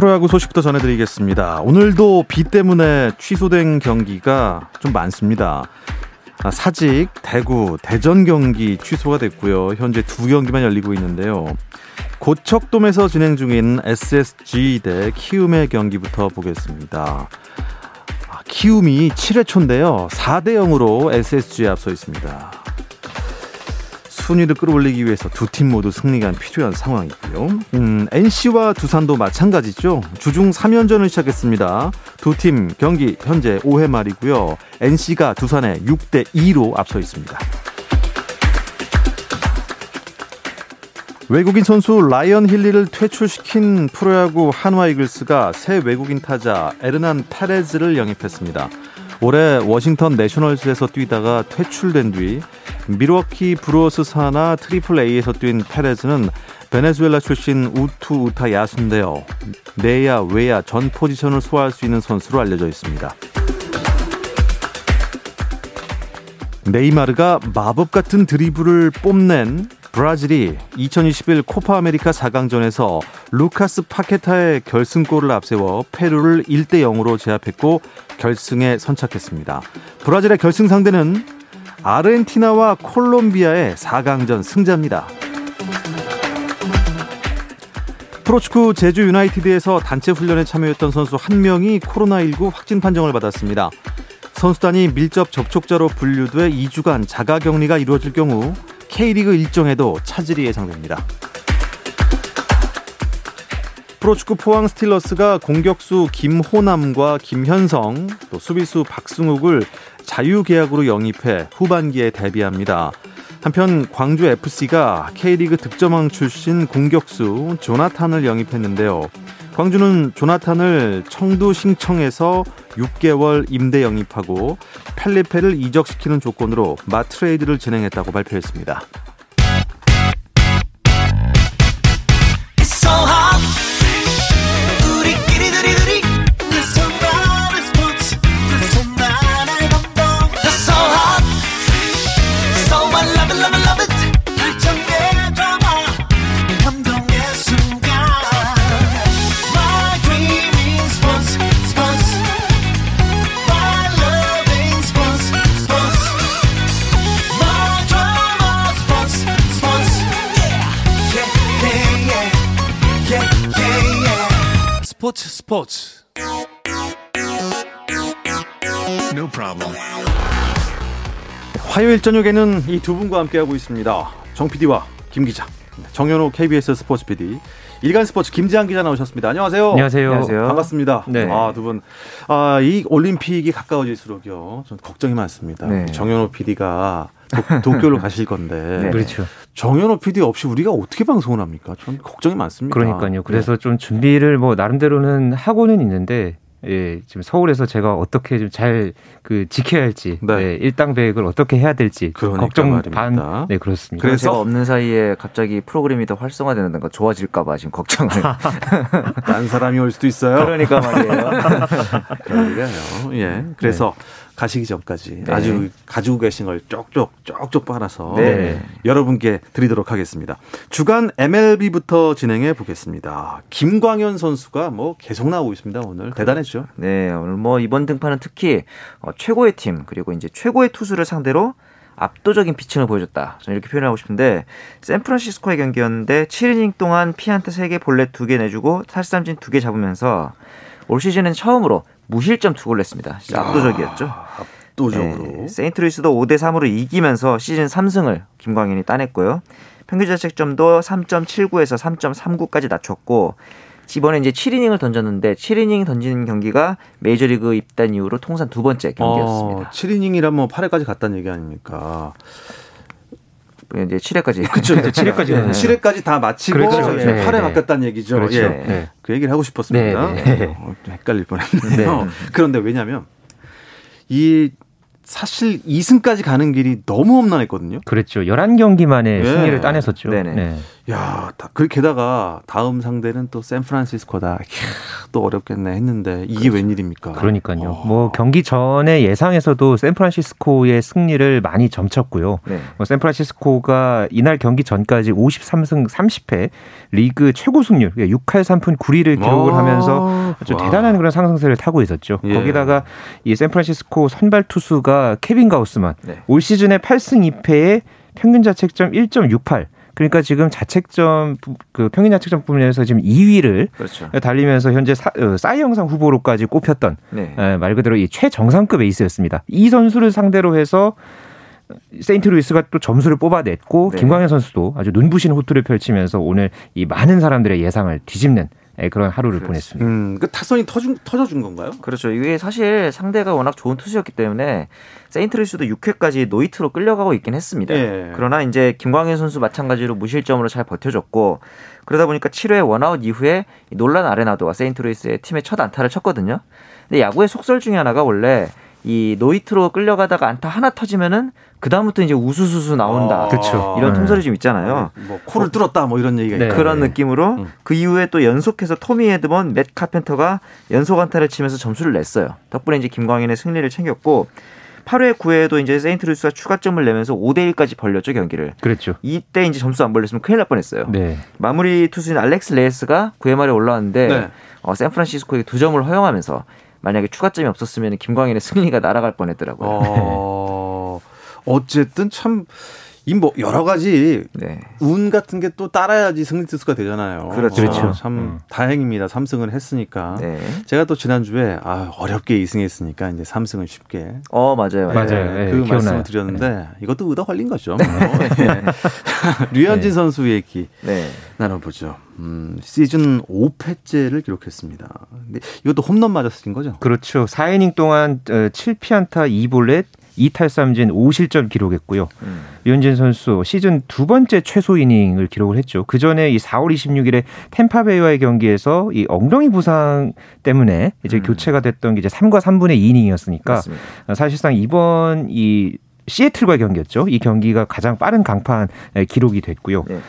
프로야구 소식부터 전해드리겠습니다. 오늘도 비 때문에 취소된 경기가 좀 많습니다. 아, 사직, 대구, 대전 경기 취소가 됐고요. 현재 두 경기만 열리고 있는데요. 고척돔에서 진행 중인 SSG 대 키움의 경기부터 보겠습니다. 아, 키움이 7회 초인데요. 4대 0으로 SSG에 앞서 있습니다. 순위를 끌어올리기 위해서 두 팀 모두 승리가 필요한 상황이고요. 음, NC와 두산도 마찬가지죠. 주중 3연전을 시작했습니다. 두 팀 경기 현재 5회 말이고요. NC가 두산에 6대 2로 앞서 있습니다. 외국인 선수 라이언 힐리를 퇴출시킨 프로야구 한화 이글스가 새 외국인 타자 에르난 페레즈를 영입했습니다. 올해 워싱턴 내셔널즈에서 뛰다가 퇴출된 뒤 밀워키 브루어스 산하 트리플 A에서 뛴 페레즈는 베네수엘라 출신 우투 우타 야수인데요. 내야 외야 전 포지션을 소화할 수 있는 선수로 알려져 있습니다. 네이마르가 마법 같은 드리블을 뽐낸 브라질이 2021 코파 아메리카 4강전에서 루카스 파케타의 결승골을 앞세워 페루를 1대 0으로 제압했고 결승에 선착했습니다. 브라질의 결승 상대는 아르헨티나와 콜롬비아의 4강전 승자입니다. 프로축구 제주 유나이티드에서 단체 훈련에 참여했던 선수 한 명이 코로나19 확진 판정을 받았습니다. 선수단이 밀접 접촉자로 분류돼 2주간 자가 격리가 이루어질 경우 K리그 일정에도 차질이 예상됩니다. 프로축구 포항 스틸러스가 공격수 김호남과 김현성, 또 수비수 박승욱을 자유계약으로 영입해 후반기에 데뷔합니다. 한편 광주 FC가 K리그 득점왕 출신 공격수 조나탄을 영입했는데요. 광주는 조나탄을 청두 신청에서 6개월 임대 영입하고 펠리페를 이적시키는 조건으로 마트레이드를 진행했다고 발표했습니다. 스포츠 No problem. 화요일 저녁에는 이 두 분과 함께하고 있습니다. 정 PD와 김 기자, 정현호 KBS 스포츠 PD, 일간 스포츠 김지한 기자 나오셨습니다. 안녕하세요. 안녕하세요. 안녕하세요. 반갑습니다. 네. 아, 두 분. 아, 이 올림픽이 가까워질수록요. 전 걱정이 많습니다. 네. 정현호 PD가 도, 쿄를 가실 건데. 네. 그렇죠. 정현호 PD 없이 우리가 어떻게 방송을 합니까? 전 걱정이 많습니다. 그러니까요. 그래서 네. 좀 준비를 뭐 나름대로는 하고는 있는데 예, 지금 서울에서 제가 어떻게 좀 잘 그 지켜야 할지, 네. 네, 일당 배획을 어떻게 해야 될지 그러니까 걱정 말입니다. 반, 네 그렇습니다. 그래서 제가 없는 사이에 갑자기 프로그램이 더 활성화되는 거 좋아질까봐 지금 걱정을. 딴 사람이 올 수도 있어요. 그러니까 말이에요. 그러니까요. 예, 그래서. 네. 가시기 전까지 네. 아주 가지고 계신 걸 쪽쪽 쪽쪽 빨아서 네. 여러분께 드리도록 하겠습니다. 주간 MLB부터 진행해 보겠습니다. 김광현 선수가 뭐 계속 나오고 있습니다. 오늘 대단했죠. 네, 오늘 뭐 이번 등판은 특히 어, 최고의 팀 그리고 이제 최고의 투수를 상대로 압도적인 피칭을 보여줬다. 저는 이렇게 표현하고 싶은데 샌프란시스코의 경기였는데 7이닝 동안 피안타 3개, 볼넷 2개 내주고 탈삼진 2개 잡으면서 올 시즌은 처음으로 무실점 투구를 했습니다. 진짜 압도적이었죠. 아, 압도적으로. 네, 세인트루이스도 5대 3으로 이기면서 시즌 3승을 김광현이 따냈고요. 평균 자책점도 3.79에서 3.39까지 낮췄고 이번에 이제 7이닝을 던졌는데 7이닝 던지는 경기가 메이저리그 입단 이후로 통산 두 번째 경기였습니다. 어, 7이닝이라면 뭐 8회까지 갔다는 얘기 아닙니까? 이제 7회까지. 그렇죠. 이제 7회까지. 네. 7회까지 다 마치고 그렇죠. 네. 8회 네. 바뀌었다는 얘기죠. 그렇죠. 예. 네. 그 얘기를 하고 싶었습니다. 네. 네. 어, 헷갈릴 뻔했네요. 그런데 왜냐하면 이 사실 2승까지 가는 길이 너무 험난했거든요. 그렇죠. 11경기 만에 네. 승리를 따냈었죠. 네네. 네. 야, 그 게다가 다음 상대는 또 샌프란시스코다. 또 어렵겠네 했는데 이게 그렇죠. 웬일입니까? 그러니까요. 어. 뭐 경기 전에 예상에서도 샌프란시스코의 승리를 많이 점쳤고요. 네. 뭐 샌프란시스코가 이날 경기 전까지 53승 30패 리그 최고 승률 6할 3푼 9리를 기록을 오. 하면서 아주 와. 대단한 그런 상승세를 타고 있었죠. 예. 거기다가 이 샌프란시스코 선발 투수가 케빈 가우스만 네. 올 시즌에 8승 2패에 평균 자책점 1.68 그러니까 지금 자책점 그 평균 자책점 부분에서 지금 2위를 그렇죠. 달리면서 현재 사, 어, 사이 영상 후보로까지 꼽혔던 네. 에, 말 그대로 이 최정상급 에이스였습니다. 이 선수를 상대로 해서 세인트루이스가 또 점수를 뽑아냈고 네. 김광현 선수도 아주 눈부신 호투를 펼치면서 오늘 이 많은 사람들의 예상을 뒤집는 예, 그런 하루를 그렇지. 보냈습니다. 음, 그 타선이 터준, 터져준 건가요? 그렇죠. 이게 사실 상대가 워낙 좋은 투수였기 때문에 세인트루이스도 6회까지 노히트로 끌려가고 있긴 했습니다. 예. 그러나 이제 김광현 선수 마찬가지로 무실점으로 잘 버텨줬고 그러다 보니까 7회 원아웃 이후에 놀란 아레나도가 세인트루이스의 팀의 첫 안타를 쳤거든요. 근데 야구의 속설 중에 하나가 원래 이 노히트로 끌려가다가 안타 하나 터지면은 그 다음부터 이제 우수수수 나온다. 아, 그렇죠. 이런 네. 통설이 좀 있잖아요. 네. 뭐 코를 뚫었다 뭐 이런 얘기가 네. 그런 느낌으로 음. 그 이후에 또 연속해서 토미 에드먼, 맷 카펜터가 연속 안타를 치면서 점수를 냈어요. 덕분에 이제 김광현의 승리를 챙겼고 8회 9회에도 이제 세인트루이스가 추가점을 내면서 5대 1까지 벌렸죠 경기를. 그렇죠. 이때 이제 점수 안 벌렸으면 큰일 날 뻔했어요. 네. 마무리 투수인 알렉스 레예스가 9회 말에 올라왔는데 네. 어, 샌프란시스코에게 두 점을 허용하면서 만약에 추가점이 없었으면 김광현의 승리가 날아갈 뻔했더라고요. 어... 어쨌든 참. 이 뭐 여러 가지 네. 운 같은 게 또 따라야지 승리 투수가 되잖아요. 그렇죠. 어, 참 음. 다행입니다. 3승을 했으니까. 네. 제가 또 지난주에 아, 어렵게 2승했으니까 이제 3승을 쉽게. 어, 맞아요. 맞아요. 네, 네, 그 말씀을 드렸는데 네. 이것도 의도 걸린 거죠. 뭐. 네. 류현진 선수 얘기 나눠보죠. 음, 시즌 5패째를 기록했습니다. 근데 이것도 홈런 맞았을 거죠? 그렇죠. 4이닝 동안 7피안타 어, 2볼넷 2탈삼진 5실점 기록했고요. 음. 류현진 선수 시즌 두 번째 최소 이닝을 기록을 했죠. 그 전에 이 4월 26일에 템파베이와의 경기에서 이 엉덩이 부상 때문에 이제 음. 교체가 됐던 게 이제 3과 3분의 2이닝이었으니까 맞습니다. 사실상 이번 이 시애틀과 경기였죠. 이 경기가 가장 빠른 강판 기록이 됐고요. 네.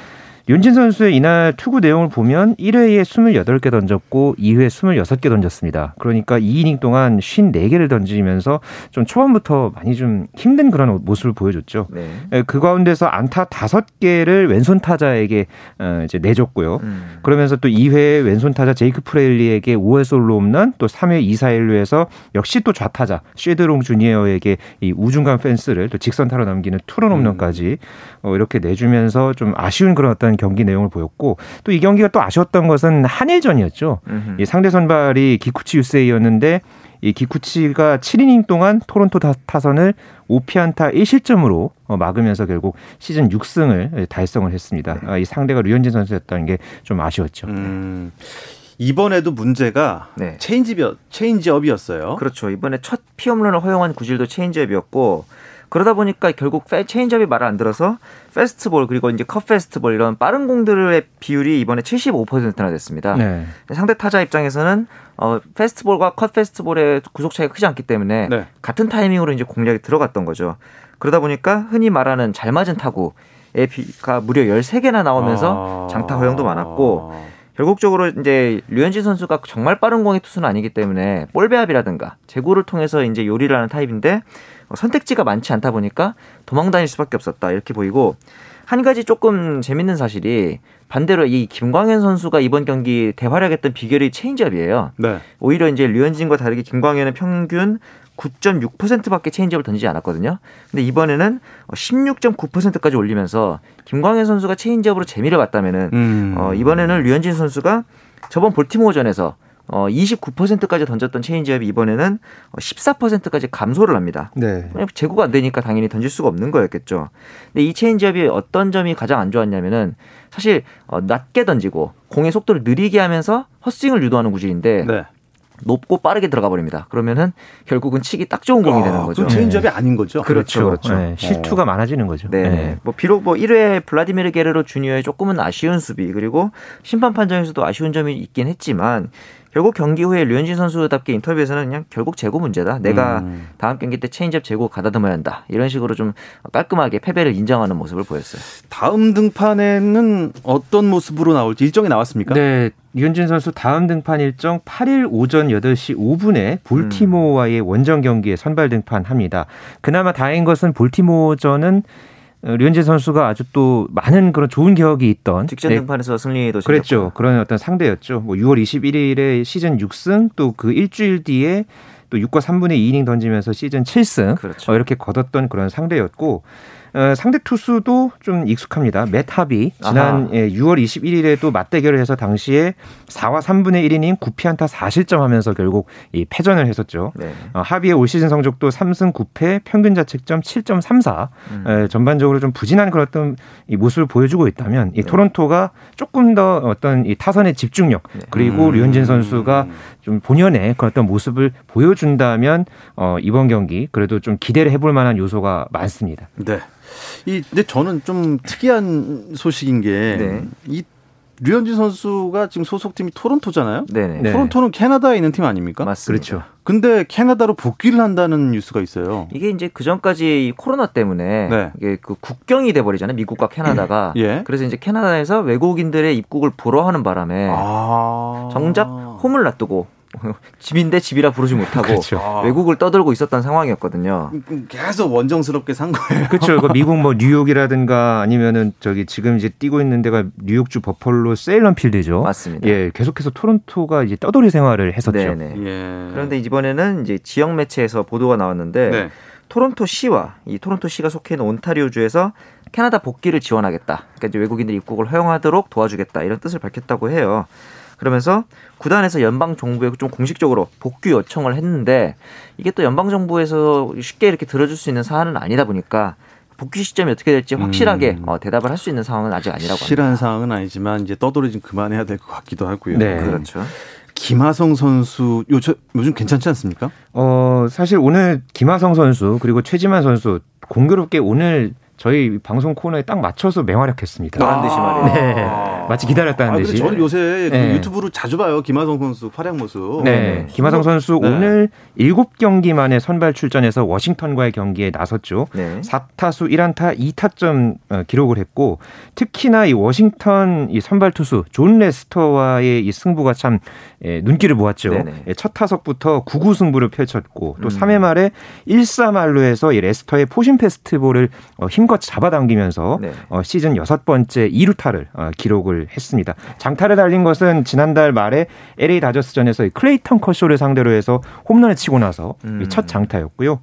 윤진 선수의 이날 투구 내용을 보면 1회에 28개 던졌고 2회 26개 던졌습니다. 그러니까 2이닝 동안 54개를 던지면서 좀 초반부터 많이 좀 힘든 그런 모습을 보여줬죠. 네. 예, 그 가운데서 안타 5개를 왼손 타자에게 어, 이제 내줬고요. 음. 그러면서 또 2회 왼손 타자 제이크 프레일리에게 5회 솔로 홈런 또 3회 2사 1루에서 역시 또 좌타자 쉐드롱 주니어에게 이 우중간 펜스를 또 직선 타로 남기는 투런 홈런까지 어, 이렇게 내주면서 좀 아쉬운 그런 어떤 경기 내용을 보였고 또 이 경기가 또 아쉬웠던 것은 한일전이었죠. 이 상대 선발이 기쿠치 유세이였는데 이 기쿠치가 7이닝 동안 토론토 타선을 5피안타 1실점으로 어, 막으면서 결국 시즌 6승을 달성을 했습니다. 네. 아, 이 상대가 류현진 선수였다는 게 좀 아쉬웠죠. 음. 이번에도 문제가 네. 체인지업, 체인지업이었어요. 그렇죠. 이번에 첫 피홈런을 허용한 구질도 체인지업이었고 그러다 보니까 결국 체인지업이 말을 안 들어서 패스트볼 그리고 이제 컷 패스트볼 이런 빠른 공들의 비율이 이번에 75%나 됐습니다. 네. 상대 타자 입장에서는 어 패스트볼과 컷 패스트볼의 구속 차이가 크지 않기 때문에 네. 같은 타이밍으로 이제 공략이 들어갔던 거죠. 그러다 보니까 흔히 말하는 잘 맞은 타구의 비가 무려 13개나 나오면서 아... 장타 허용도 많았고 결국적으로 이제 류현진 선수가 정말 빠른 공의 투수는 아니기 때문에 볼 배합이라든가 제구를 통해서 이제 요리를 하는 타입인데 어, 선택지가 많지 않다 보니까 도망 다닐 수밖에 없었다 이렇게 보이고 한 가지 조금 재밌는 사실이 반대로 이 김광현 선수가 이번 경기 대활약했던 비결이 체인지업이에요. 네. 오히려 이제 류현진과 다르게 김광현은 평균 9.6%밖에 체인지업을 던지지 않았거든요. 근데 이번에는 16.9%까지 올리면서 김광현 선수가 체인지업으로 재미를 봤다면은 음. 어, 이번에는 류현진 선수가 저번 볼티모어전에서 어 29%까지 던졌던 체인지업이 이번에는 14%까지 감소를 합니다. 네. 제구가 안 되니까 당연히 던질 수가 없는 거였겠죠. 근데 이 체인지업이 어떤 점이 가장 안 좋았냐면은 사실 어 낮게 던지고 공의 속도를 느리게 하면서 헛스윙을 유도하는 구질인데 네. 높고 빠르게 들어가 버립니다. 그러면은 결국은 치기 딱 좋은 공이 아, 되는 거죠. 체인지업이 네. 아닌 거죠. 그렇죠. 그렇죠. 그렇죠. 네, 실투가 어. 많아지는 거죠. 네. 네. 뭐 비록 뭐 1회 블라디미르 게레로 주니어의 조금은 아쉬운 수비 그리고 심판 판정에서도 아쉬운 점이 있긴 했지만 결국 경기 후에 류현진 선수답게 인터뷰에서는 그냥 결국 제구 문제다. 내가 음. 다음 경기 때 체인지업 제구 가다듬어야 한다. 이런 식으로 좀 깔끔하게 패배를 인정하는 모습을 보였어요. 다음 등판에는 어떤 모습으로 나올지 일정이 나왔습니까? 네. 류현진 선수 다음 등판 일정 8일 오전 8시 5분에 볼티모어와의 음. 원정 경기에 선발 등판합니다. 그나마 다행인 것은 볼티모어전은 어, 류현진 선수가 아주 또 많은 그런 좋은 기억이 있던 직전 네. 등판에서 승리도 그랬죠. 그런 어떤 상대였죠. 뭐 6월 21일에 시즌 6승 또 그 일주일 뒤에 또 6과 3분의 2이닝 던지면서 시즌 7승 그렇죠. 어, 이렇게 거뒀던 그런 상대였고 어, 상대 투수도 좀 익숙합니다. 맷 합이 지난 예, 6월 21일에도 맞대결을 해서 당시에 4와 3분의 1이닝 9피안타 4실점 하면서 결국 이 패전을 했었죠. 네. 어, 합의의 올 시즌 성적도 3승 9패, 평균 자책점 7.34. 음. 에, 전반적으로 좀 부진한 그런 어떤 이 모습을 보여주고 있다면 이 네. 토론토가 조금 더 어떤 이 타선의 집중력 네. 그리고 음. 류현진 선수가 좀 본연의 그런 어떤 모습을 보여준다면 어, 이번 경기 그래도 좀 기대를 해볼 만한 요소가 많습니다. 네. 이 근데 저는 좀 특이한 소식인 게이 네. 류현진 선수가 지금 소속팀이 토론토잖아요. 네네. 네. 토론토는 캐나다에 있는 팀 아닙니까? 맞습니다. 그렇죠. 근데 캐나다로 복귀를 한다는 뉴스가 있어요. 이게 이제 그 전까지 코로나 때문에 네. 이게 그 국경이 돼 버리잖아요. 미국과 캐나다가. 예. 그래서 이제 캐나다에서 외국인들의 입국을 불허하는 바람에 아... 정작 홈을 놔두고 집인데 집이라 부르지 못하고 그렇죠. 아. 외국을 떠들고 있었던 상황이었거든요. 계속 원정스럽게 산 거예요. 그렇죠. 그 미국 뭐 뉴욕이라든가 아니면은 저기 지금 이제 뛰고 있는 데가 뉴욕주 버펄로 세일런필드죠. 맞습니다. 예, 계속해서 토론토가 이제 떠돌이 생활을 했었죠. 네네. 예. 그런데 이번에는 이제 지역 매체에서 보도가 나왔는데 네. 토론토 시와 이 토론토 시가 속해 있는 온타리오주에서 캐나다 복귀를 지원하겠다. 그러니까 이제 외국인들 입국을 허용하도록 도와주겠다 이런 뜻을 밝혔다고 해요. 그러면서 구단에서 연방 정부에 좀 공식적으로 복귀 요청을 했는데 이게 또 연방 정부에서 쉽게 이렇게 들어줄 수 있는 사안은 아니다 보니까 복귀 시점이 어떻게 될지 확실하게 음. 어, 대답을 할 수 있는 상황은 아직 아니라고 합니다. 실한 상황은 아니지만 이제 떠돌이 좀 그만해야 될 것 같기도 하고요. 네. 그렇죠. 김하성 선수 요즘 요즘 괜찮지 않습니까? 어 사실 오늘 김하성 선수 그리고 최지만 선수 공교롭게 오늘 저희 방송 코너에 딱 맞춰서 맹활약했습니다. 그런 듯이 말이에요. 네. 마치 기다렸다는 아, 듯이. 저는 요새 그 네. 유튜브로 자주 봐요. 김하성 선수 활약 모습. 네. 네. 김하성 선수 네. 오늘 7경기 만에 선발 출전해서 워싱턴과의 경기에 나섰죠. 네. 4타수 1안타 2타점 어, 기록을 했고 특히나 이 워싱턴 이 선발 투수 존 레스터와의 이 승부가 참 예, 눈길을 모았죠. 예, 첫 타석부터 9구 승부를 펼쳤고 또 음. 3회 말에 1사 만루에서 이 레스터의 포심 패스트볼을 어, 힘 힘껏 잡아당기면서 네. 어, 시즌 여섯 번째 2루타를 어, 기록을 했습니다. 장타를 때린 것은 지난달 말에 LA 다저스전에서 클레이턴 커쇼를 상대로 해서 홈런을 치고 나서 음. 첫 장타였고요.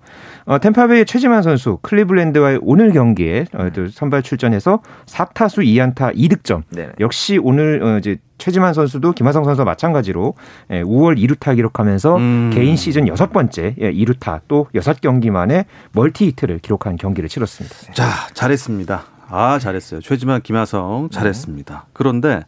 어, 탬파베이 최지만 선수 클리블랜드와의 오늘 경기에 어, 선발 출전해서 4타수 2안타 2득점. 네. 역시 오늘 어, 이제 최지만 선수도 김하성 선수와 마찬가지로 5월 예, 2루타 기록하면서 음. 개인 시즌 여섯 번째 2루타 예, 또 6경기 만에 멀티 히트를 기록한 경기를 치렀습니다. 자, 잘했습니다. 아, 잘했어요. 최지만 김하성 잘했습니다. 네. 그런데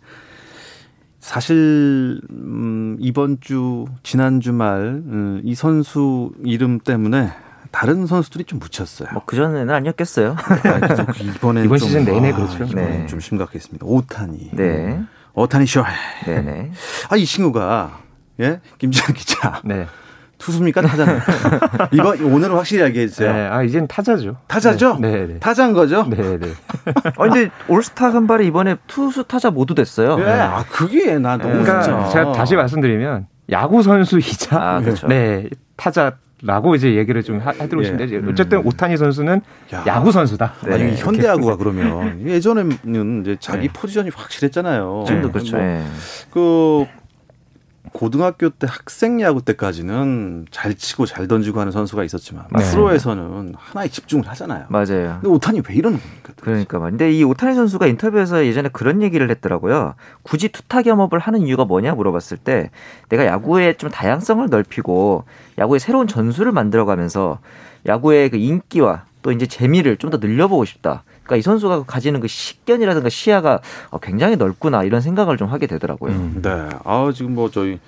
사실 음, 이번 주 지난 주말 음, 이 선수 이름 때문에 다른 선수들이 좀 묻혔어요. 뭐 그 전에는 아니었겠어요. 아, 이번에 이번 시즌 내내 아, 그렇죠. 네. 좀 심각했습니다. 오타니. 네. 오타니 쇼. 네네. 아, 이 친구가, 예? 김지현 기자. 네. 투수입니까? 타자입니까? 이번, 오늘은 확실히 알겠어요. 네, 아, 이젠 타자죠. 타자죠? 네, 네. 타자인 거죠? 네, 네. 아, 근데 올스타 선발이 이번에 투수 타자 모두 됐어요. 네. 네. 아, 그게 나 너무 그러니까 진짜. 제가 다시 말씀드리면 야구 선수이자 아, 그렇죠. 네, 타자 라고 이제 얘기를 좀 하도록 싶은데 예. 어쨌든 오타니 선수는 야. 야구 선수다. 네. 아니 현대야구가 그러면 예전에는 이제 자기 네. 포지션이 확실했잖아요. 지금도 그렇죠. 뭐, 네. 그 고등학교 때 학생 야구 때까지는 잘 치고 잘 던지고 하는 선수가 있었지만 네. 프로에서는 하나에 집중을 하잖아요. 맞아요. 근데 오타니 왜 이러는 겁니까? 그러니까 근데 이 오타니 선수가 인터뷰에서 예전에 그런 얘기를 했더라고요. 굳이 투타 겸업을 하는 이유가 뭐냐 물어봤을 때 내가 야구의 좀 다양성을 넓히고 야구의 새로운 전술을 만들어가면서 야구의 그 인기와 또 이제 재미를 좀 더 늘려보고 싶다. 그러니까 이 선수가 가지는 그 식견이라든가 시야가 어, 굉장히 넓구나 이런 생각을 좀 하게 되더라고요. 음, 네. 아 지금 뭐 저희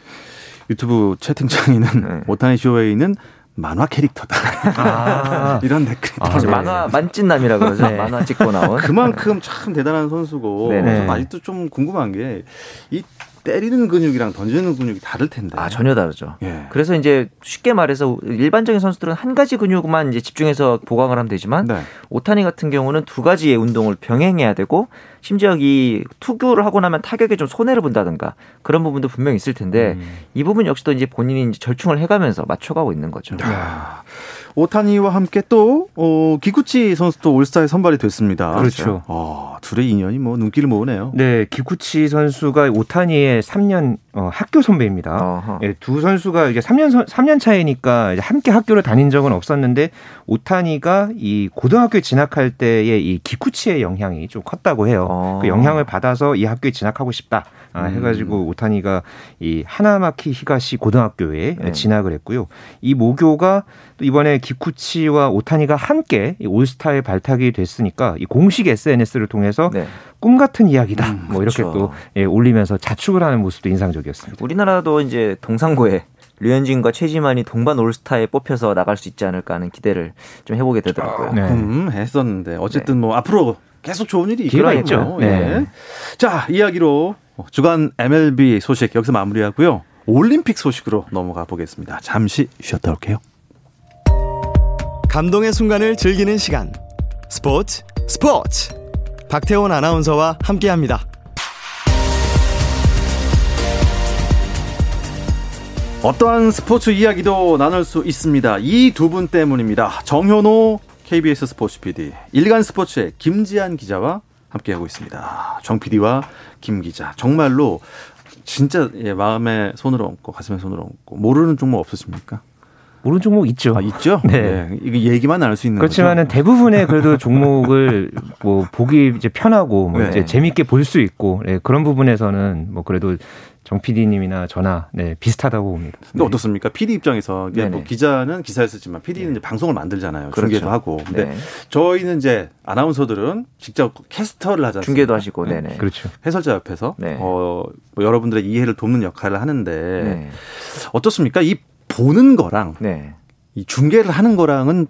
유튜브 채팅창에는 네. 오타니 쇼웨이는 만화 캐릭터다. 아~ 이런 댓글이 아, 네. 만화 만찢남이라 그러죠. 네. 만화 찍고 나온. 그만큼 참 대단한 선수고 네. 아직도 좀 궁금한 게 이 때리는 근육이랑 던지는 근육이 다를 텐데. 아 전혀 다르죠. 예. 그래서 이제 쉽게 말해서 일반적인 선수들은 한 가지 근육만 이제 집중해서 보강을 하면 되지만 네. 오타니 같은 경우는 두 가지의 운동을 병행해야 되고 심지어 이 투구를 하고 나면 타격에 좀 손해를 본다든가 그런 부분도 분명히 있을 텐데 음. 이 부분 역시도 이제 본인이 이제 절충을 해가면서 맞춰가고 있는 거죠. 야. 오타니와 함께 또 어, 기쿠치 선수도 올스타에 선발이 됐습니다. 그렇죠. 어, 둘의 인연이 뭐 눈길을 모으네요. 네, 기쿠치 선수가 오타니의 3년 어, 학교 선배입니다. 네, 두 선수가 이제 3년 3년 차이니까 함께 학교를 다닌 적은 없었는데 오타니가 이 고등학교에 진학할 때의 이 기쿠치의 영향이 좀 컸다고 해요. 어. 그 영향을 받아서 이 학교에 진학하고 싶다. 아, 음. 해가지고 오타니가 이 하나마키 히가시 고등학교에 네. 진학을 했고요. 이 모교가 또 이번에 기쿠치와 오타니가 함께 올스타에 발탁이 됐으니까 이 공식 SNS를 통해서 네. 꿈 같은 이야기다. 음, 뭐 이렇게 그렇죠. 또 예, 올리면서 자축을 하는 모습도 인상적이었습니다. 우리나라도 이제 동상고에 류현진과 최지만이 동반 올스타에 뽑혀서 나갈 수 있지 않을까 하는 기대를 좀 해보게 되더라고요. 네. 음, 했었는데 어쨌든 뭐 앞으로 계속 좋은 일이 있겠죠. 네. 네. 자 이야기로 주간 MLB 소식 여기서 마무리하고요. 올림픽 소식으로 넘어가 보겠습니다. 잠시 쉬었다 올게요. 감동의 순간을 즐기는 시간. 스포츠 스포츠. 박태원 아나운서와 함께 합니다. 어떠한 스포츠 이야기도 나눌 수 있습니다. 이 두 분 때문입니다. 정현호 KBS 스포츠 PD, 일간 스포츠의 김지한 기자와 함께하고 있습니다. 정 PD와 김 기자. 정말로 진짜 예, 마음에 손을 얹고 가슴에 손을 얹고 모르는 종목 없으십니까? 모르는 종목 있죠. 아, 있죠? 네. 네. 이거 얘기만 나눌 수 있는 그렇지만은 거죠? 대부분의 그래도 종목을 뭐 보기 이제 편하고 뭐 네. 이제 재밌게 볼 수 있고 네, 그런 부분에서는 뭐 그래도 정 PD님이나 저나 네, 비슷하다고 봅니다. 근데 네. 어떻습니까? PD 입장에서 이제 뭐 기자는 기사를 쓰지만 PD는 네. 이제 방송을 만들잖아요. 그렇죠. 중계도 하고. 근데 네. 저희는 이제 아나운서들은 직접 캐스터를 하잖아요. 중계도 하시고, 네. 네. 그렇죠. 해설자 옆에서 어, 뭐 여러분들의 이해를 돕는 역할을 하는데 어떻습니까? 이 보는 거랑 네. 이 중계를 하는 거랑은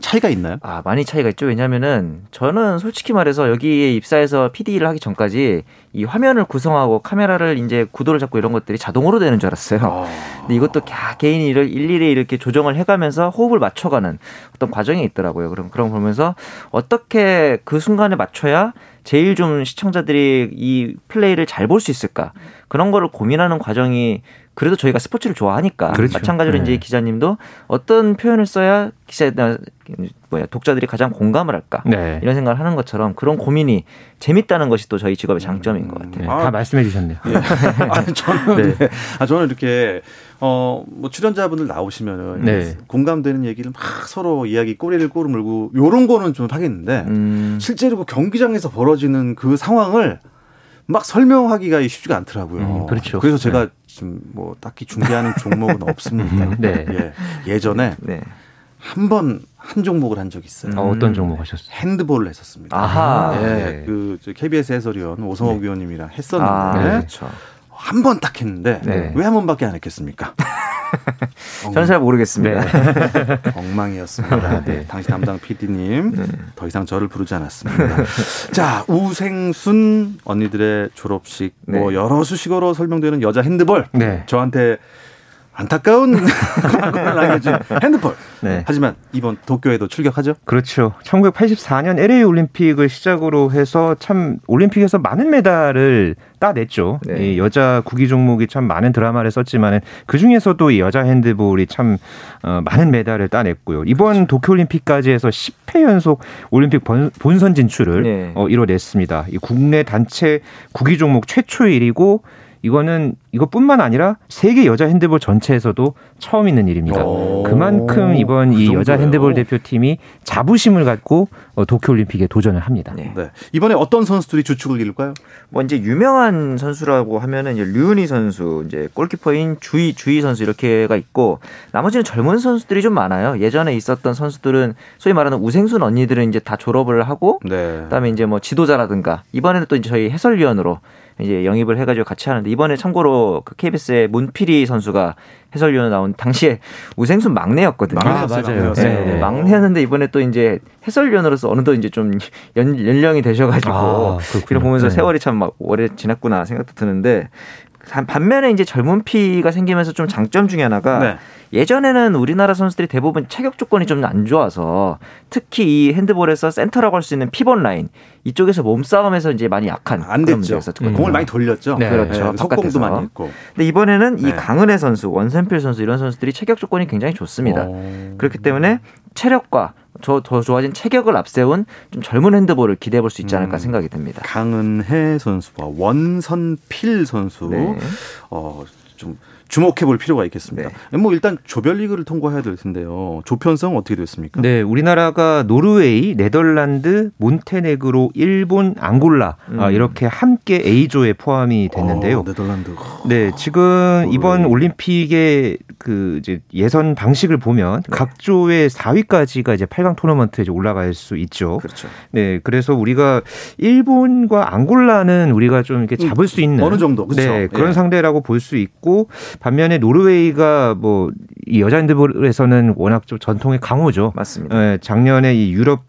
차이가 있나요? 아, 많이 차이가 있죠. 왜냐면은 저는 솔직히 말해서 여기에 입사해서 PD를 하기 전까지 이 화면을 구성하고 카메라를 이제 구도를 잡고 이런 것들이 자동으로 되는 줄 알았어요. 아. 근데 이것도 개인이 일일이 이렇게 조정을 해가면서 호흡을 맞춰가는 어떤 과정이 있더라고요. 그럼 그런 보면서 어떻게 그 순간에 맞춰야 제일 좀 시청자들이 이 플레이를 잘 볼 수 있을까 그런 거를 고민하는 과정이 그래도 저희가 스포츠를 좋아하니까 그렇죠. 마찬가지로 네. 이제 기자님도 어떤 표현을 써야 기자 뭐야 독자들이 가장 공감을 할까 네. 이런 생각을 하는 것처럼 그런 고민이 재밌다는 것이 또 저희 직업의 장점인 것 같아요. 네, 다 말씀해 주셨네요. 예. 아, 저는 네. 아, 저는 이렇게 어뭐 출연자분들 나오시면은 네. 공감되는 얘기를 막 서로 이야기 꼬리를 꼬르 물고 요런 거는 좀 하겠는데 음. 실제로 그 경기장에서 벌어지는 그 상황을 막 설명하기가 쉽지가 않더라고요. 음, 그렇죠. 그래서 제가 네. 지금 뭐 딱히 준비하는 종목은 없습니다. 음, 네. 예. 예전에 네. 한 번 한 종목을 한 적이 있어요. 어, 떤 종목 하셨어요? 핸드볼을 했었습니다. 아하. 예. 네. 그 KBS 해설위원 오성욱 네. 위원님이랑 했었는데 아, 그렇죠. 한 번 딱 했는데 네. 왜한 번밖에 안 했겠습니까? 저는 잘 모르겠습니다. 네. 엉망이었습니다. 네. 당시 담당 PD님 네. 더 이상 저를 부르지 않았습니다. 자 우생순 언니들의 졸업식 뭐 네. 여러 수식어로 설명되는 여자 핸드볼 네. 저한테 안타까운 남겨준 핸드폰. 네. 하지만 이번 도쿄에도 출격하죠? 그렇죠. 1984년 LA 올림픽을 시작으로 해서 참 올림픽에서 많은 메달을 따냈죠. 네. 이 여자 구기 종목이 참 많은 드라마를 썼지만 그 중에서도 이 여자 핸드볼이 참 어, 많은 메달을 따냈고요. 이번 그렇죠. 도쿄올림픽까지 해서 10회 연속 올림픽 본, 선 진출을 네. 어, 이뤄냈습니다. 이 국내 단체 구기 종목 최초의 일이고 이거는 이것뿐만 아니라 세계 여자 핸드볼 전체에서도 처음 있는 일입니다. 그만큼 이번 그 이 여자 핸드볼 대표팀이 자부심을 갖고 어, 도쿄올림픽에 도전을 합니다. 네. 네. 이번에 어떤 선수들이 주축을 이룰까요? 뭐 이제 유명한 선수라고 하면은 이제 류은희 선수, 이제 골키퍼인 주희 주희 선수 이렇게가 있고 나머지는 젊은 선수들이 좀 많아요. 예전에 있었던 선수들은 소위 말하는 우생순 언니들은 이제 다 졸업을 하고 네. 그다음에 이제 뭐 지도자라든가 이번에는 또 이제 저희 해설위원으로 이제 영입을 해가지고 같이 하는데 이번에 참고로 그 KBS의 문필이 선수가 해설위원으로 나온 당시에 우생순 막내였거든요. 아, 맞아요. 네, 네. 막내였는데 이번에 또 이제 해설위원으로서 어느덧 이제 좀 연, 연령이 되셔가지고 아, 그걸 보면서 네. 세월이 참 막 오래 지났구나 생각도 드는데 반면에 이제 젊은 피가 생기면서 좀 장점 중에 하나가 네. 예전에는 우리나라 선수들이 대부분 체격 조건이 좀 안 좋아서 특히 이 핸드볼에서 센터라고 할 수 있는 피벗 라인 이쪽에서 몸싸움에서 이제 많이 약한 안 됐죠. 음. 공을 많이 돌렸죠. 네. 그렇죠. 네. 속공도 많이 했고. 근데 이번에는 네. 이 강은혜 선수, 원선필 선수 이런 선수들이 체격 조건이 굉장히 좋습니다. 오. 그렇기 때문에 체력과 저 더 좋아진 체격을 앞세운 좀 젊은 핸드볼을 기대해 볼 수 있지 않을까 음, 생각이 듭니다. 강은혜 선수와 원선필 선수 네. 어좀 주목해 볼 필요가 있겠습니다. 네. 뭐 일단 조별리그를 통과해야 될 텐데요. 조편성 어떻게 됐습니까? 네, 우리나라가 노르웨이, 네덜란드, 몬테네그로, 일본, 앙골라 음. 아, 이렇게 함께 A조에 포함이 됐는데요. 어, 네덜란드. 네, 지금 노르웨이. 이번 올림픽의 그 이제 예선 방식을 보면 네. 각 조의 4위까지가 이제 8강 토너먼트에 이제 올라갈 수 있죠. 그렇죠. 네, 그래서 우리가 일본과 앙골라는 우리가 좀 이렇게 잡을 수 있는 어느 정도 그렇죠. 네, 그런 예. 상대라고 볼 수 있고 반면에 노르웨이가 뭐 이 여자 핸드볼에서는 워낙 좀 전통의 강호죠. 맞습니다. 네, 작년에 이 유럽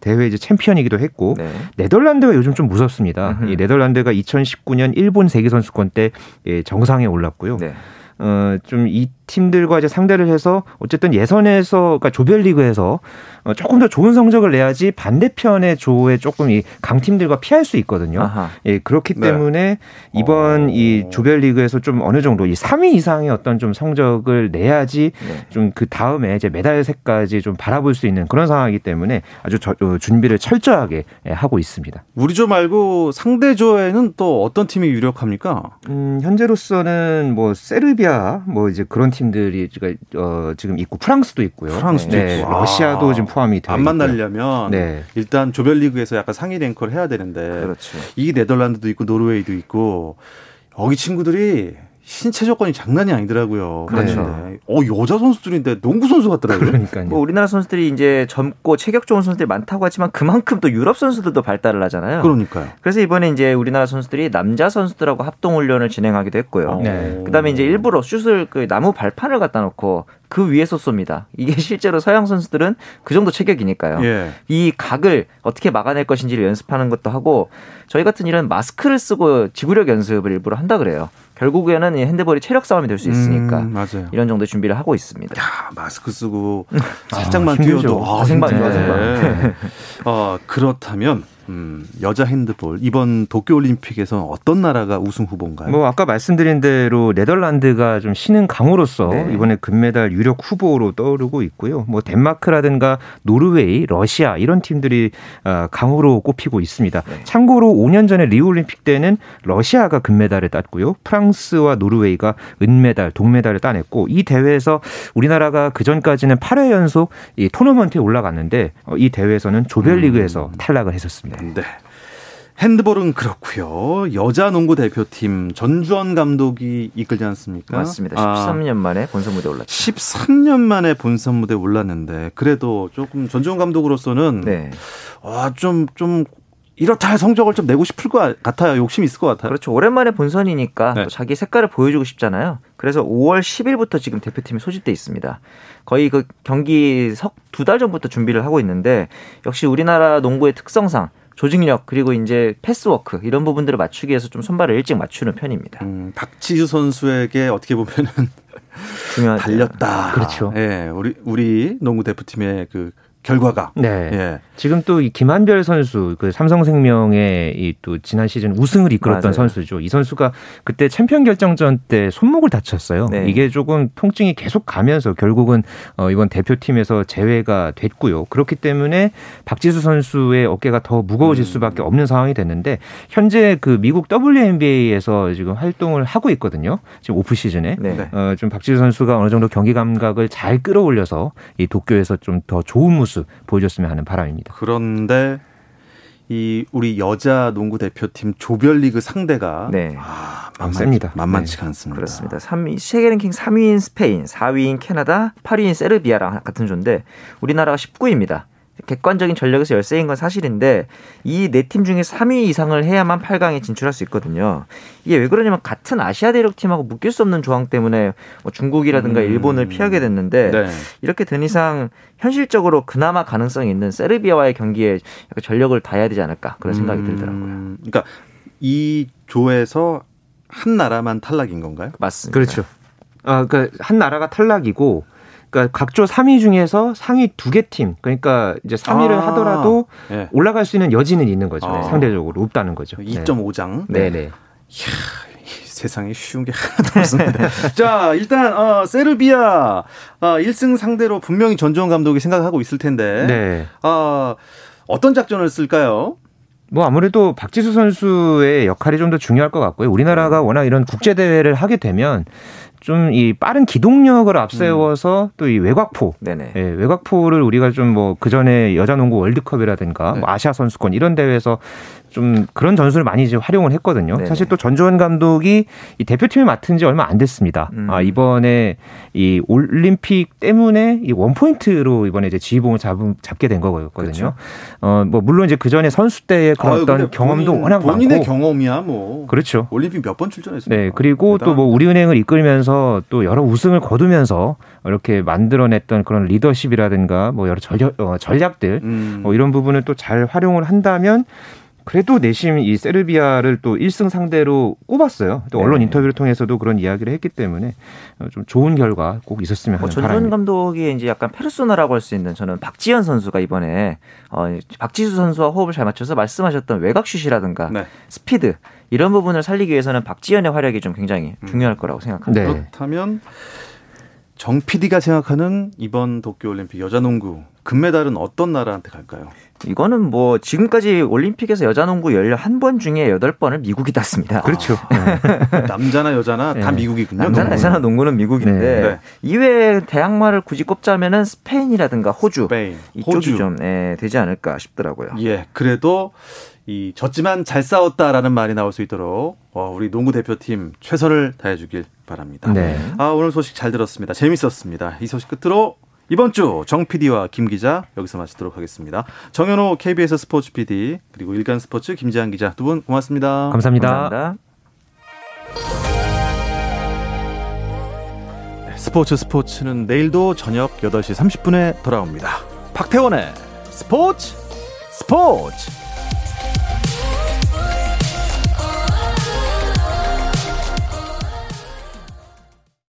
대회 이제 챔피언이기도 했고 네. 네덜란드가 요즘 좀 무섭습니다. 이 네덜란드가 2019년 일본 세계 선수권 때 예, 정상에 올랐고요. 네. 어, 좀 이 팀들과 이제 상대를 해서 어쨌든 예선에서 그러니까 조별리그에서 어, 조금 더 좋은 성적을 내야지 반대편의 조에 조금 이 강팀들과 피할 수 있거든요. 아하. 예, 그렇기 네. 때문에 이번 어... 이 조별리그에서 좀 어느 정도 이 3위 이상의 어떤 좀 성적을 내야지 네. 좀그 다음에 이제 메달색까지 좀 바라볼 수 있는 그런 상황이기 때문에 아주 저, 어, 준비를 철저하게 예, 하고 있습니다. 우리 조 말고 상대 조에는 또 어떤 팀이 유력합니까? 음, 현재로서는 뭐 세르비아 뭐 이제 그런 팀 들이 어, 지금 있고 프랑스도 있고요. 프랑스도 네, 있고. 러시아도 아, 지금 포함이 되어 안 만나려면 네. 일단 조별리그에서 약간 상위 랭커를 해야 되는데 그렇죠. 이 네덜란드도 있고 노르웨이도 있고 여기 친구들이 신체 조건이 장난이 아니더라고요. 그렇죠. 어 여자 선수들인데 농구 선수 같더라고요. 그러니까요. 뭐 우리나라 선수들이 이제 젊고 체격 좋은 선수들이 많다고 하지만 그만큼 또 유럽 선수들도 발달을 하잖아요. 그러니까요. 그래서 이번에 이제 우리나라 선수들이 남자 선수들하고 합동 훈련을 진행하기도 했고요. 네. 그다음에 이제 일부러 슛을 그 나무 발판을 갖다 놓고 그 위에서 쏩니다. 이게 실제로 서양 선수들은 그 정도 체격이니까요. 예. 이 각을 어떻게 막아낼 것인지를 연습하는 것도 하고 저희 같은 일은 마스크를 쓰고 지구력 연습을 일부러 한다 그래요. 결국에는 이 핸드볼이 체력 싸움이 될 수 있으니까 음, 이런 정도의 준비를 하고 있습니다. 야, 마스크 쓰고 살짝만 아, 뛰어도 아, 생방이죠, 생방. 어, 그렇다면 음, 여자 핸드볼 이번 도쿄 올림픽에서 어떤 나라가 우승 후보인가요? 뭐 아까 말씀드린 대로 네덜란드가 좀 신흥 강으로서 네. 이번에 금메달 유력 후보로 떠오르고 있고요. 뭐 덴마크라든가 노르웨이, 러시아 이런 팀들이 아, 강으로 꼽히고 있습니다. 네. 참고로 5년 전에 리우 올림픽 때는 러시아가 금메달을 땄고요. 프랑스와 노르웨이가 은메달, 동메달을 따냈고 이 대회에서 우리나라가 그 전까지는 8회 연속 이 토너먼트에 올라갔는데 어, 이 대회에서는 조별리그에서 음. 탈락을 했었습니다. 네. 핸드볼은 그렇고요. 여자 농구 대표팀 전주원 감독이 이끌지 않습니까? 맞습니다. 13년 아, 만에 본선 무대 올랐죠. 13년 만에 본선 무대 올랐는데 그래도 조금 전주원 감독으로서는 네. 아, 좀, 좀 이렇다 할 성적을 좀 내고 싶을 것 같아요. 욕심이 있을 것 같아요. 그렇죠. 오랜만에 본선이니까 네. 자기 색깔을 보여주고 싶잖아요. 그래서 5월 10일부터 지금 대표팀이 소집돼 있습니다. 거의 그 경기 석 두 달 전부터 준비를 하고 있는데 역시 우리나라 농구의 특성상 조직력 그리고 이제 패스워크 이런 부분들을 맞추기 위해서 좀 손발을 일찍 맞추는 편입니다. 음, 박지수 선수에게 어떻게 보면은 중요하죠. 달렸다. 그렇죠. 예, 우리 우리 농구 대표팀의 그 결과가. 네. 예. 지금 또 이 김한별 선수 그 삼성생명의 이 또 지난 시즌 우승을 이끌었던 맞아요. 선수죠. 이 선수가 그때 챔피언 결정전 때 손목을 다쳤어요. 네. 이게 조금 통증이 계속 가면서 결국은 어 이번 대표팀에서 제외가 됐고요. 그렇기 때문에 박지수 선수의 어깨가 더 무거워질 음. 수밖에 없는 상황이 됐는데 현재 그 미국 WNBA에서 지금 활동을 하고 있거든요. 지금 오프 시즌에 네. 어 좀 박지수 선수가 어느 정도 경기 감각을 잘 끌어올려서 이 도쿄에서 좀 더 좋은 모습 보여줬으면 하는 바람입니다. 그런데 이 우리 여자 농구 대표팀 조별리그 상대가 네. 아, 만만치, 만만치가 네. 않습니다. 그렇습니다. 3위 세계 랭킹 3위인 스페인, 4위인 캐나다, 8위인 세르비아랑 같은 조인데 우리나라가 19위입니다. 객관적인 전력에서 열세인 건 사실인데 이 네 팀 중에 3위 이상을 해야만 8강에 진출할 수 있거든요. 이게 왜 그러냐면 같은 아시아 대륙 팀하고 묶일 수 없는 조항 때문에 뭐 중국이라든가 음. 일본을 피하게 됐는데 네. 이렇게 된 이상 현실적으로 그나마 가능성이 있는 세르비아와의 경기에 약간 전력을 다해야 되지 않을까 그런 생각이 음. 들더라고요. 그러니까 이 조에서 한 나라만 탈락인 건가요? 맞습니다. 그렇죠. 아, 그러니까 한 나라가 탈락이고 그러니까 각조 3위 중에서 상위 두 개 팀, 그러니까 이제 3위를 아, 하더라도 네. 올라갈 수 있는 여지는 있는 거죠. 아. 상대적으로 없다는 거죠. 2.5장. 네, 네. 세상에 쉬운 게 하나도 없습니다. 자, 일단 어, 세르비아 어, 1승 상대로 분명히 전주원 감독이 생각하고 있을 텐데. 네. 어, 어떤 작전을 쓸까요? 뭐 아무래도 박지수 선수의 역할이 좀 더 중요할 것 같고요. 우리나라가 워낙 이런 국제 대회를 하게 되면 좀 이 빠른 기동력을 앞세워서 음. 또이 외곽포, 네네. 예, 외곽포를 우리가 좀 뭐 그 전에 여자 농구 월드컵이라든가 네. 뭐 아시아 선수권 이런 대회에서 좀 그런 전술을 많이 이제 활용을 했거든요. 네네. 사실 또 전주원 감독이 이 대표팀을 맡은 지 얼마 안 됐습니다. 음. 아, 이번에 이 올림픽 때문에 이 원포인트로 이번에 이제 지휘봉을 잡, 잡게 된 거거든요. 그렇죠. 어, 뭐 물론 이제 그 전에 선수 때의 그런 아유, 어떤 경험도 본인, 워낙 본인의 많고 경험이야 뭐. 그렇죠. 올림픽 몇 번 출전했습니까? 네. 그리고 또 뭐 우리은행을 이끌면서 또 여러 우승을 거두면서 이렇게 만들어냈던 그런 리더십이라든가 뭐 여러 전략, 어, 전략들 음. 뭐 이런 부분을 또 잘 활용을 한다면 그래도 내심 이 세르비아를 또 1승 상대로 꼽았어요. 또 언론 네. 인터뷰를 통해서도 그런 이야기를 했기 때문에 어, 좀 좋은 결과 꼭 있었으면 하는 뭐 전주원 감독이 이제 약간 페르소나라고 할 수 있는 저는 박지현 선수가 이번에 어, 박지수 선수와 호흡을 잘 맞춰서 말씀하셨던 외곽 슛이라든가 네. 스피드 이런 부분을 살리기 위해서는 박지현의 활약이 좀 굉장히 음. 중요할 거라고 생각합니다. 네. 그렇다면 정 PD가 생각하는 이번 도쿄 올림픽 여자 농구 금메달은 어떤 나라한테 갈까요? 이거는 뭐 지금까지 올림픽에서 여자 농구 11번 중에 8번을 미국이 땄습니다. 그렇죠. 네. 남자나 여자나 네. 다 미국이군요. 남자나 여자나 농구는 미국인데 네. 이외에 대항마를 굳이 꼽자면은 스페인이라든가 호주 스페인. 이쪽이 호주. 좀 예, 되지 않을까 싶더라고요. 예, 그래도 이 졌지만 잘 싸웠다라는 말이 나올 수 있도록 어, 우리 농구 대표팀 최선을 다해 주길 바랍니다. 네. 아 오늘 소식 잘 들었습니다. 재밌었습니다. 이 소식 끝으로 이번 주 정 PD와 김 기자 여기서 마치도록 하겠습니다. 정현호 KBS 스포츠 PD 그리고 일간 스포츠 김지한 기자 두 분 고맙습니다. 감사합니다. 감사합니다. 네, 스포츠 스포츠는 내일도 저녁 8시 30분에 돌아옵니다. 박태원의 스포츠 스포츠